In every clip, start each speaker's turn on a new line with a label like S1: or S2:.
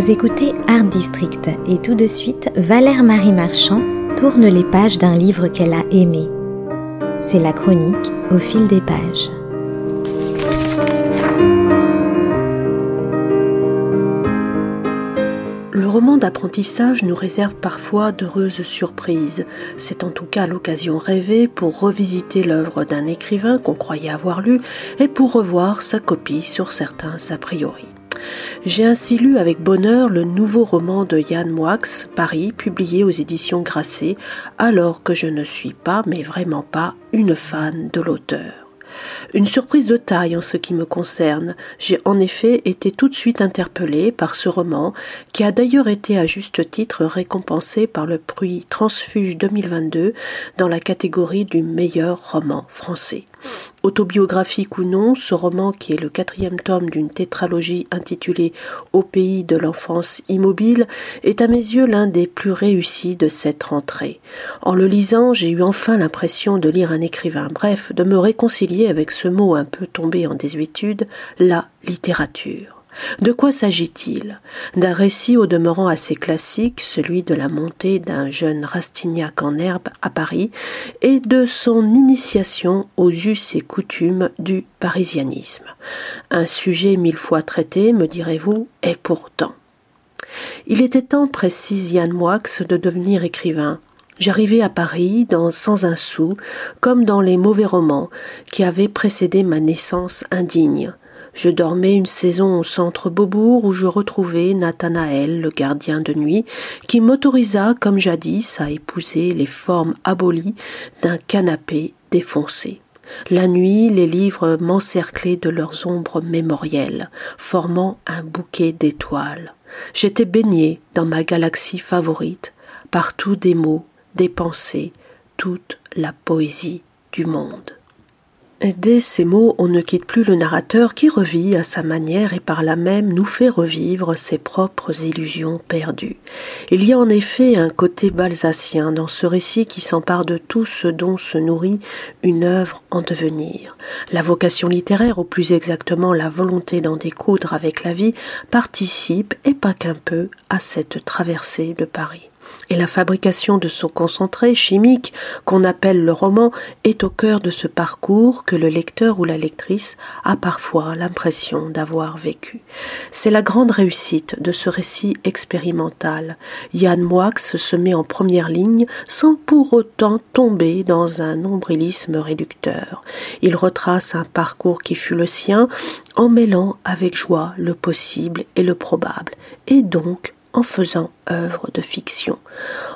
S1: Vous écoutez Art District et tout de suite, Valère Marie Marchand tourne les pages d'un livre qu'elle a aimé. C'est la chronique au fil des pages.
S2: Le roman d'apprentissage nous réserve parfois d'heureuses surprises. C'est en tout cas l'occasion rêvée pour revisiter l'œuvre d'un écrivain qu'on croyait avoir lu et pour revoir sa copie sur certains a priori. J'ai ainsi lu avec bonheur le nouveau roman de Yann Moix, Paris, publié aux éditions Grasset, alors que je ne suis pas, mais vraiment pas, une fan de l'auteur. Une surprise de taille en ce qui me concerne. J'ai en effet été tout de suite interpellé par ce roman, qui a d'ailleurs été à juste titre récompensé par le prix Transfuge 2022 dans la catégorie du meilleur roman français. Autobiographique ou non, ce roman, qui est le quatrième tome d'une tétralogie intitulée Au pays de l'enfance immobile, est à mes yeux l'un des plus réussis de cette rentrée. En le lisant, j'ai eu enfin l'impression de lire un écrivain, bref, de me réconcilier avec ce mot un peu tombé en désuétude, la littérature. De quoi s'agit-il? D'un récit au demeurant assez classique, celui de la montée d'un jeune Rastignac en herbe à Paris, et de son initiation aux us et coutumes du parisianisme. Un sujet mille fois traité, me direz-vous, et pourtant. Il était temps, précise Yann Moix, de devenir écrivain. J'arrivais à Paris dans sans un sou, comme dans les mauvais romans qui avaient précédé ma naissance indigne. Je dormais une saison au centre Beaubourg où je retrouvai Nathanaël, le gardien de nuit, qui m'autorisa, comme jadis, à épouser les formes abolies d'un canapé défoncé. La nuit, les livres m'encerclaient de leurs ombres mémorielles, formant un bouquet d'étoiles. J'étais baigné dans ma galaxie favorite, partout des mots, des pensées, toute la poésie du monde. Dès ces mots, on ne quitte plus le narrateur qui revit à sa manière et par là même nous fait revivre ses propres illusions perdues. Il y a en effet un côté balsacien dans ce récit qui s'empare de tout ce dont se nourrit une œuvre en devenir. La vocation littéraire, ou plus exactement la volonté d'en découdre avec la vie, participe, et pas qu'un peu, à cette traversée de Paris et la fabrication de son concentré chimique qu'on appelle le roman est au cœur de ce parcours que le lecteur ou la lectrice a parfois l'impression d'avoir vécu. C'est la grande réussite de ce récit expérimental. Yann Moix se met en première ligne sans pour autant tomber dans un nombrilisme réducteur. Il retrace un parcours qui fut le sien en mêlant avec joie le possible et le probable, et donc en faisant œuvre de fiction.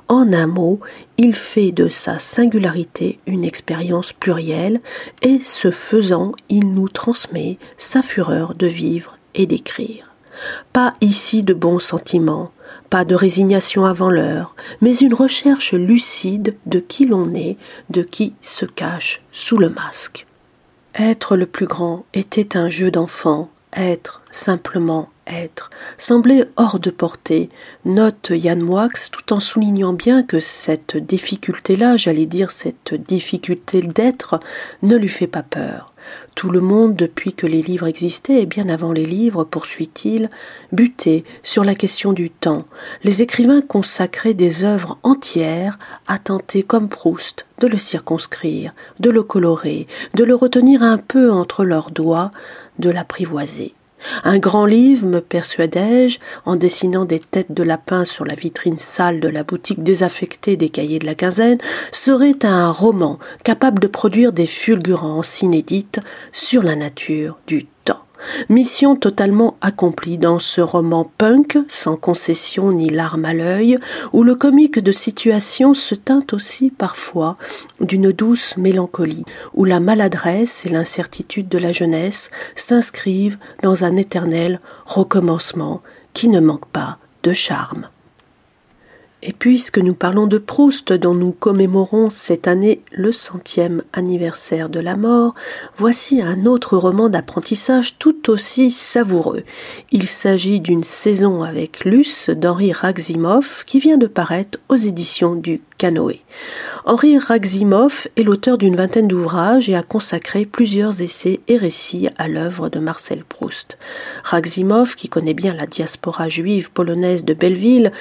S2: En un mot, il fait de sa singularité une expérience plurielle et ce faisant, il nous transmet sa fureur de vivre et d'écrire. Pas ici de bons sentiments, pas de résignation avant l'heure, mais une recherche lucide de qui l'on est, de qui se cache sous le masque. Être le plus grand était un jeu d'enfant, être simplement être semblait hors de portée, note Yann Moix, tout en soulignant bien que cette difficulté-là, j'allais dire cette difficulté d'être, ne lui fait pas peur. Tout le monde, depuis que les livres existaient et bien avant les livres, poursuit-il, butait sur la question du temps. Les écrivains consacraient des œuvres entières à tenter, comme Proust, de le circonscrire, de le colorer, de le retenir un peu entre leurs doigts, de l'apprivoiser. Un grand livre, me persuadai-je, en dessinant des têtes de lapin sur la vitrine sale de la boutique désaffectée des cahiers de la quinzaine, serait un roman capable de produire des fulgurances inédites sur la nature du Mission totalement accomplie dans ce roman punk, sans concession ni larmes à l'œil, où le comique de situation se teinte aussi parfois d'une douce mélancolie, où la maladresse et l'incertitude de la jeunesse s'inscrivent dans un éternel recommencement qui ne manque pas de charme. Et puisque nous parlons de Proust, dont nous commémorons cette année le centième anniversaire de la mort, voici un autre roman d'apprentissage tout aussi savoureux. Il s'agit d'une saison avec Luce d'Henri Raximov qui vient de paraître aux éditions du Henri Raximov est l'auteur d'une vingtaine d'ouvrages et a consacré plusieurs essais et récits à l'œuvre de Marcel Proust. Raximov, qui connaît bien la diaspora juive polonaise de Belleville,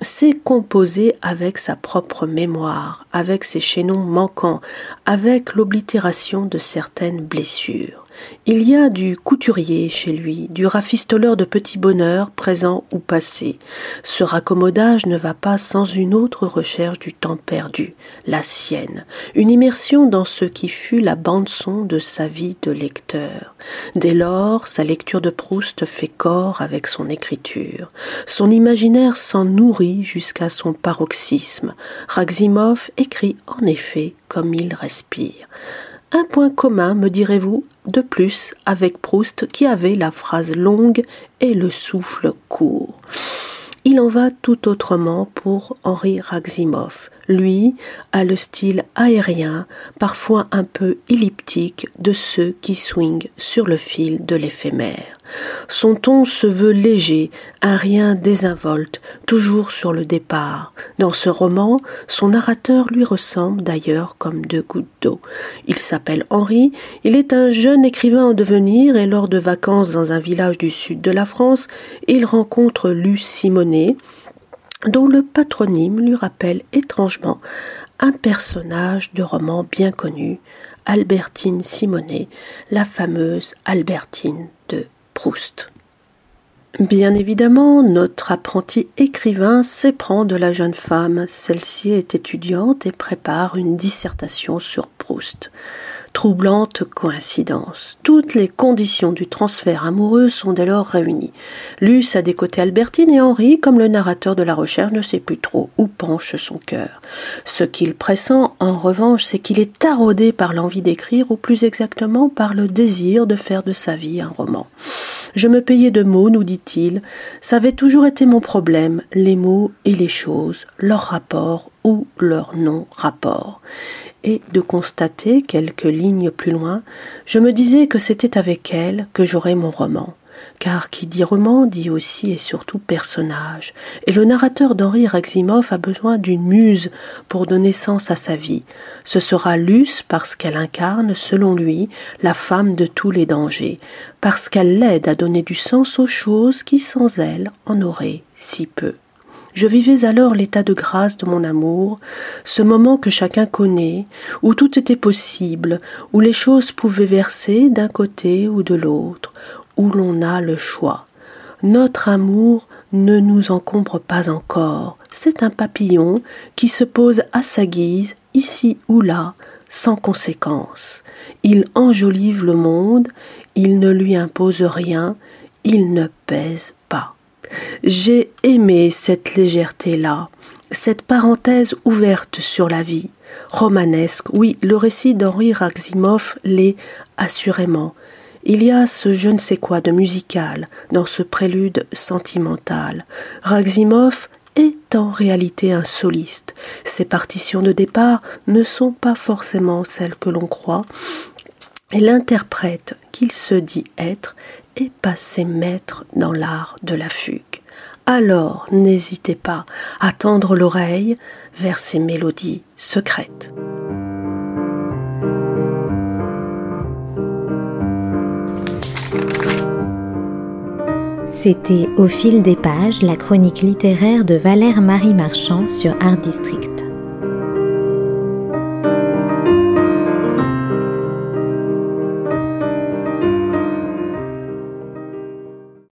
S2: s'est composé avec sa propre mémoire, avec ses chaînons manquants, avec l'oblitération de certaines blessures. Il y a du couturier chez lui, du rafistoleur de petits bonheurs, présents ou passés. Ce raccommodage ne va pas sans une autre recherche du temps perdu, la sienne, une immersion dans ce qui fut la bande-son de sa vie de lecteur. Dès lors, sa lecture de Proust fait corps avec son écriture. Son imaginaire s'en nourrit jusqu'à son paroxysme. Raximov écrit en effet comme il respire. Un point commun, me direz-vous, de plus avec Proust qui avait la phrase longue et le souffle court. Il en va tout autrement pour Henri Raximov. Lui a le style aérien, parfois un peu elliptique, de ceux qui swingent sur le fil de l'éphémère. Son ton se veut léger, un rien désinvolte, toujours sur le départ. Dans ce roman, son narrateur lui ressemble d'ailleurs comme deux gouttes d'eau. Il s'appelle Henri, il est un jeune écrivain en devenir et lors de vacances dans un village du sud de la France, il rencontre Luce Simonet, dont le patronyme lui rappelle étrangement un personnage de roman bien connu, Albertine Simonet, la fameuse Albertine de Proust. Bien évidemment, notre apprenti écrivain s'éprend de la jeune femme. Celle-ci est étudiante et prépare une dissertation sur Proust. Troublante coïncidence. Toutes les conditions du transfert amoureux sont dès lors réunies. Luce a des côtés Albertine et Henri, comme le narrateur de la recherche, ne sait plus trop où penche son cœur. Ce qu'il pressent, en revanche, c'est qu'il est taraudé par l'envie d'écrire, ou plus exactement par le désir de faire de sa vie un roman. Je me payais de mots, nous dit-il. Ça avait toujours été mon problème, les mots et les choses, leur rapport ou leur non-rapport et de constater quelques lignes plus loin, je me disais que c'était avec elle que j'aurais mon roman. Car qui dit roman dit aussi et surtout personnage, et le narrateur d'Henri Raximov a besoin d'une muse pour donner sens à sa vie. Ce sera Luce parce qu'elle incarne, selon lui, la femme de tous les dangers, parce qu'elle l'aide à donner du sens aux choses qui sans elle en auraient si peu. Je vivais alors l'état de grâce de mon amour, ce moment que chacun connaît, où tout était possible, où les choses pouvaient verser d'un côté ou de l'autre, où l'on a le choix. Notre amour ne nous encombre pas encore, c'est un papillon qui se pose à sa guise, ici ou là, sans conséquence. Il enjolive le monde, il ne lui impose rien, il ne pèse. J'ai aimé cette légèreté-là, cette parenthèse ouverte sur la vie, romanesque. Oui, le récit d'Henri Raximov l'est assurément. Il y a ce je ne sais quoi de musical dans ce prélude sentimental. Raximov est en réalité un soliste. Ses partitions de départ ne sont pas forcément celles que l'on croit, et l'interprète qu'il se dit être est passé maître dans l'art de la fugue. Alors n'hésitez pas à tendre l'oreille vers ces mélodies secrètes.
S1: C'était Au fil des pages, la chronique littéraire de Valère Marie Marchand sur Art District.